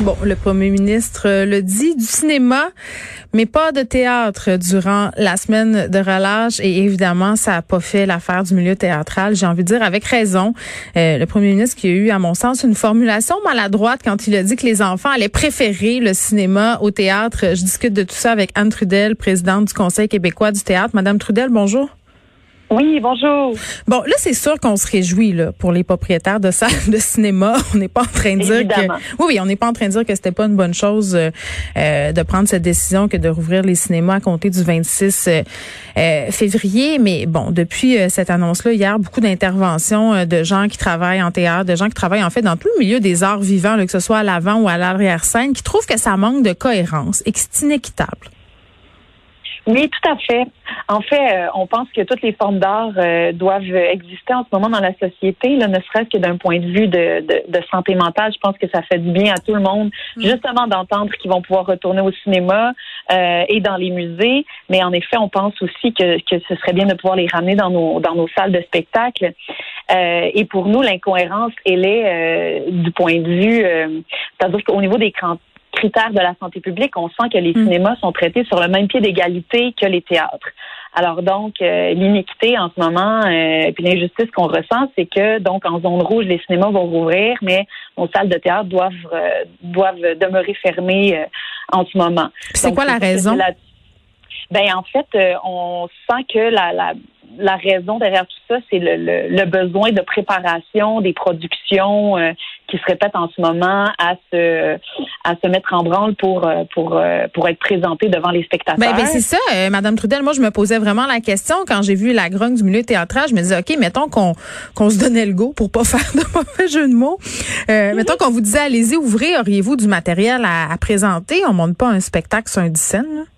Bon, le premier ministre le dit du cinéma, mais pas de théâtre durant la semaine de relâche. Et évidemment, ça n'a pas fait l'affaire du milieu théâtral. J'ai envie de dire avec raison. Euh, le premier ministre qui a eu, à mon sens, une formulation maladroite quand il a dit que les enfants allaient préférer le cinéma au théâtre. Je discute de tout ça avec Anne Trudel, présidente du Conseil québécois du théâtre. Madame Trudel, bonjour. Oui, bonjour. Bon, là, c'est sûr qu'on se réjouit là, pour les propriétaires de salles de cinéma. On n'est pas en train de dire que oui, oui, on n'est pas en train de dire que c'était pas une bonne chose euh, euh, de prendre cette décision que de rouvrir les cinémas à compter du 26 euh, février. Mais bon, depuis cette annonce-là, hier, beaucoup d'interventions de gens qui travaillent en théâtre, de gens qui travaillent en fait dans tout le milieu des arts vivants, que ce soit à l'avant ou à l'arrière-scène, qui trouvent que ça manque de cohérence et que c'est inéquitable. Oui, tout à fait. En fait, euh, on pense que toutes les formes d'art euh, doivent exister en ce moment dans la société, là, ne serait-ce que d'un point de vue de, de, santé mentale. Je pense que ça fait du bien à tout le monde, mm. justement d'entendre qu'ils vont pouvoir retourner au cinéma euh, et dans les musées. Mais en effet, on pense aussi que, que ce serait bien de pouvoir les ramener dans nos dans nos salles de spectacle. et pour nous, l'incohérence, elle est du point de vue, c'est-à-dire qu'au niveau des critères de la santé publique, on sent que les mm. cinémas sont traités sur le même pied d'égalité que les théâtres. Alors donc, euh, l'iniquité en ce moment, euh, puis l'injustice qu'on ressent, c'est que donc en zone rouge, les cinémas vont rouvrir, mais nos salles de théâtre doivent euh, doivent demeurer fermées en ce moment. C'est quoi la raison? Ben en fait, on sent que la, la la raison derrière tout ça, c'est le, le, besoin de préparation des productions euh, qui se répètent en ce moment à se à se mettre en branle pour euh, pour euh, pour être présentées devant les spectateurs. Ben, ben c'est ça, Madame Trudel. Moi, je me posais vraiment la question quand j'ai vu la grogne du milieu théâtral. Je me disais, ok, mettons qu'on qu'on se donnait le go pour pas faire de mauvais jeu de mots. Mm-hmm. Mettons qu'on vous disait, allez-y, ouvrez, auriez-vous du matériel à, présenter? On monte pas un spectacle sur un scène. Tout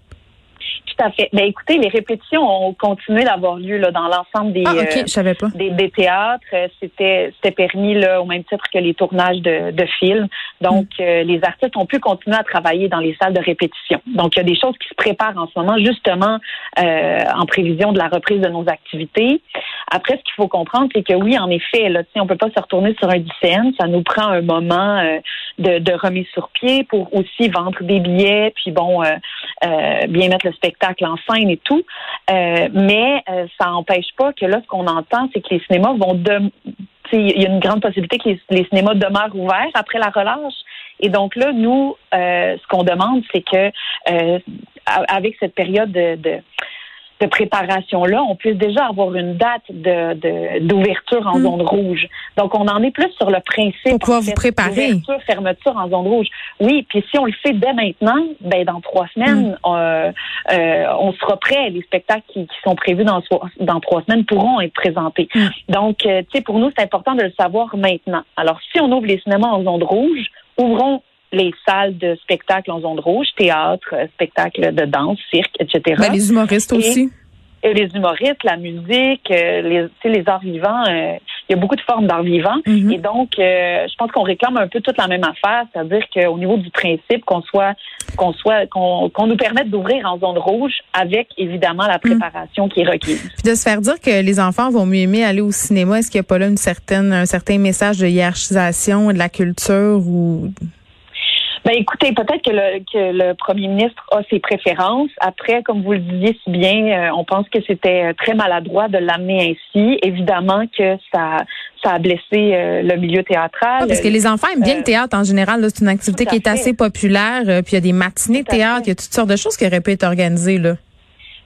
à fait. Ben, écoutez, les répétitions ont continué d'avoir lieu là, dans l'ensemble des, ah, euh, des, des théâtres. Euh, c'était c'était permis là, au même titre que les tournages de, de films. Donc, mm. euh, les artistes ont pu continuer à travailler dans les salles de répétition. Donc, il y a des choses qui se préparent en ce moment, justement euh, en prévision de la reprise de nos activités. Après, ce qu'il faut comprendre, c'est que oui, en effet, là, on peut pas se retourner sur un lycéen. Ça nous prend un moment de, de remise sur pied pour aussi vendre des billets, puis bon, bien mettre le spectacle en scène et tout. Euh, mais euh, ça n'empêche pas que là, ce qu'on entend, c'est que les cinémas vont de il y a une grande possibilité que les, cinémas demeurent ouverts après la relâche. Et donc là, nous, euh, ce qu'on demande, c'est que avec cette période de de préparation-là, on puisse déjà avoir une date de d'ouverture en hmm. zone rouge. Donc, on en est plus sur le principe. Pourquoi vous préparer? Ouverture, fermeture en zone rouge. Oui, puis si on le fait dès maintenant, ben dans trois semaines, hmm. euh, euh, on sera prêt. Les spectacles qui, sont prévus dans, dans trois semaines pourront être présentés. Hmm. Donc, euh, tu sais, pour nous, c'est important de le savoir maintenant. Alors, si on ouvre les cinémas en zone rouge, ouvrons les salles de spectacle en zone rouge, théâtre, spectacle de danse, cirque, etc. Ben, les humoristes aussi. Et les humoristes, la musique, euh, les, les arts vivants, euh, il y a beaucoup de formes d'arts vivants. Mm-hmm. Et donc, euh, je pense qu'on réclame un peu toute la même affaire, c'est-à-dire qu'au niveau du principe, qu'on soit, qu'on soit, qu'on nous permette d'ouvrir en zone rouge avec évidemment la mm. préparation qui est requise. Puis de se faire dire que les enfants vont mieux aimer aller au cinéma, est-ce qu'il n'y a pas là une certaine, un certain message de hiérarchisation de la culture ou ben écoutez, peut-être que le, que le premier ministre a ses préférences. Après, comme vous le disiez si bien, euh, on pense que c'était très maladroit de l'amener ainsi. Évidemment que ça, ça a blessé euh, le milieu théâtral. parce que les enfants aiment bien le euh, théâtre en général. C'est une activité qui est assez populaire. puis il y a des matinées de théâtre, il y a toutes sortes de choses qui auraient pu être organisées là.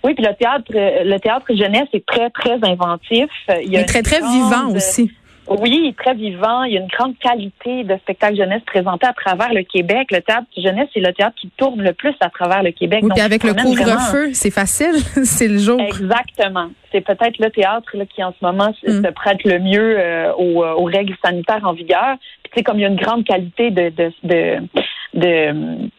Oui, puis le théâtre, le théâtre jeunesse est très très inventif. Il, est très très vivant aussi. Oui, très vivant. Il y a une grande qualité de spectacle jeunesse présenté à travers le Québec. Le théâtre jeunesse, c'est le théâtre qui tourne le plus à travers le Québec. Oui, puis avec le couvre-feu, c'est facile, c'est le jour. Exactement. C'est peut-être le théâtre qui, en ce moment, se mm. prête le mieux euh, aux, aux, règles sanitaires en vigueur. Puis, tu sais, comme il y a une grande qualité de, de, de, de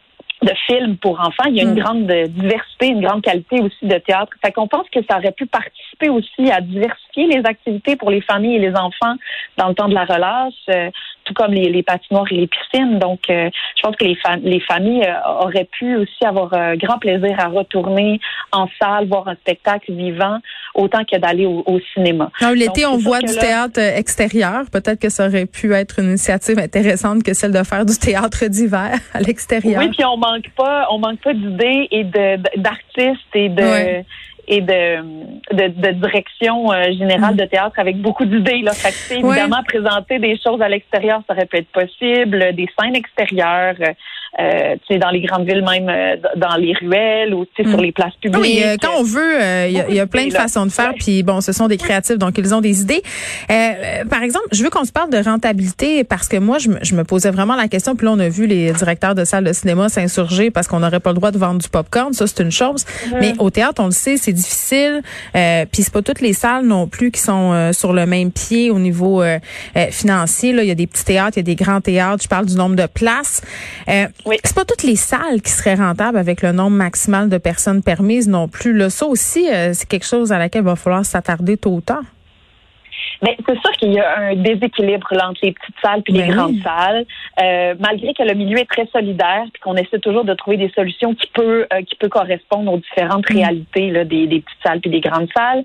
de films pour enfants. Il y a une mm. grande diversité, une grande qualité aussi de théâtre. Fait qu'on pense que ça aurait pu participer aussi à diversifier les activités pour les familles et les enfants dans le temps de la relâche, euh, tout comme les, les, patinoires et les piscines. Donc, euh, je pense que les, les familles euh, auraient pu aussi avoir grand plaisir à retourner en salle, voir un spectacle vivant autant que d'aller au, cinéma. L'été, on voit du théâtre extérieur. Peut-être que ça aurait pu être une initiative intéressante que celle de faire du théâtre d'hiver à l'extérieur. Oui, puis on manque pas, on manque pas d'idées et d'artistes et de et de, de, de direction euh, générale mm. de théâtre avec beaucoup d'idées. Là. Fait évidemment, présenter des choses à l'extérieur, ça aurait pu être possible, des scènes extérieures, euh, tu sais, dans les grandes villes, même euh, dans les ruelles ou tu sais, sur mm. les places publiques. Oui, euh, quand on veut, il y, a plein de façons de faire. Puis bon, ce sont des créatifs, donc ils ont des idées. par exemple, je veux qu'on se parle de rentabilité parce que moi, je me, je me posais vraiment la question. Puis là, on a vu les directeurs de salles de cinéma s'insurger parce qu'on n'aurait pas le droit de vendre du popcorn. Ça, c'est une chose. Mais au théâtre, on le sait, c'est difficile. puis c'est pas toutes les salles non plus qui sont sur le même pied au niveau financier. Là, il y a des petits théâtres, il y a des grands théâtres. Je parle du nombre de places. Oui. C'est pas toutes les salles qui seraient rentables avec le nombre maximal de personnes permises non plus. Là, ça aussi, euh, c'est quelque chose à laquelle il va falloir s'attarder tôt ou tard. Mais c'est sûr qu'il y a un déséquilibre entre les petites salles et les ben grandes salles. Euh, malgré que le milieu est très solidaire, puis qu'on essaie toujours de trouver des solutions qui peut euh, qui peut correspondre aux différentes mm. réalités là, des, des, petites salles et des grandes salles.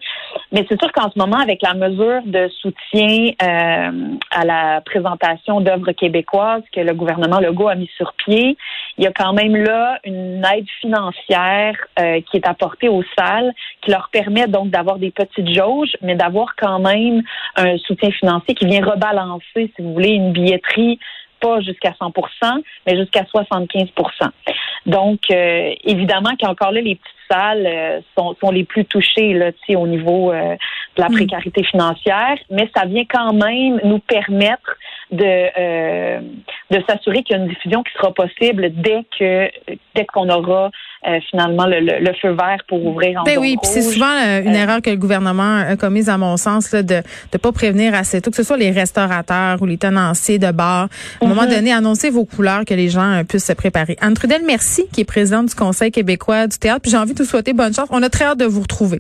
Mais c'est sûr qu'en ce moment, avec la mesure de soutien euh, à la présentation d'œuvres québécoises que le gouvernement Legault a mis sur pied, il y a quand même là une aide financière euh, qui est apportée aux salles, qui leur permet donc d'avoir des petites jauges, mais d'avoir quand même un soutien financier qui vient rebalancer, si vous voulez, une billetterie pas jusqu'à 100 mais jusqu'à 75 Donc, euh, évidemment qu'encore là, les petites salles euh, sont, sont, les plus touchées là, au niveau euh, de la mm. précarité financière, mais ça vient quand même nous permettre de, de s'assurer qu'il y a une diffusion qui sera possible dès que dès qu'on aura euh, finalement le, le, feu vert pour ouvrir en ben oui, c'est souvent euh, une euh, erreur que le gouvernement a commise à mon sens là, de ne pas prévenir assez tôt, que ce soit les restaurateurs ou les tenanciers de bars. À un moment mhm. donné, annoncer vos couleurs que les gens puissent se préparer. Anne Trudel, merci, qui est présidente du Conseil québécois du théâtre. Puis j'ai envie de vous souhaiter bonne chance. On a très hâte de vous retrouver.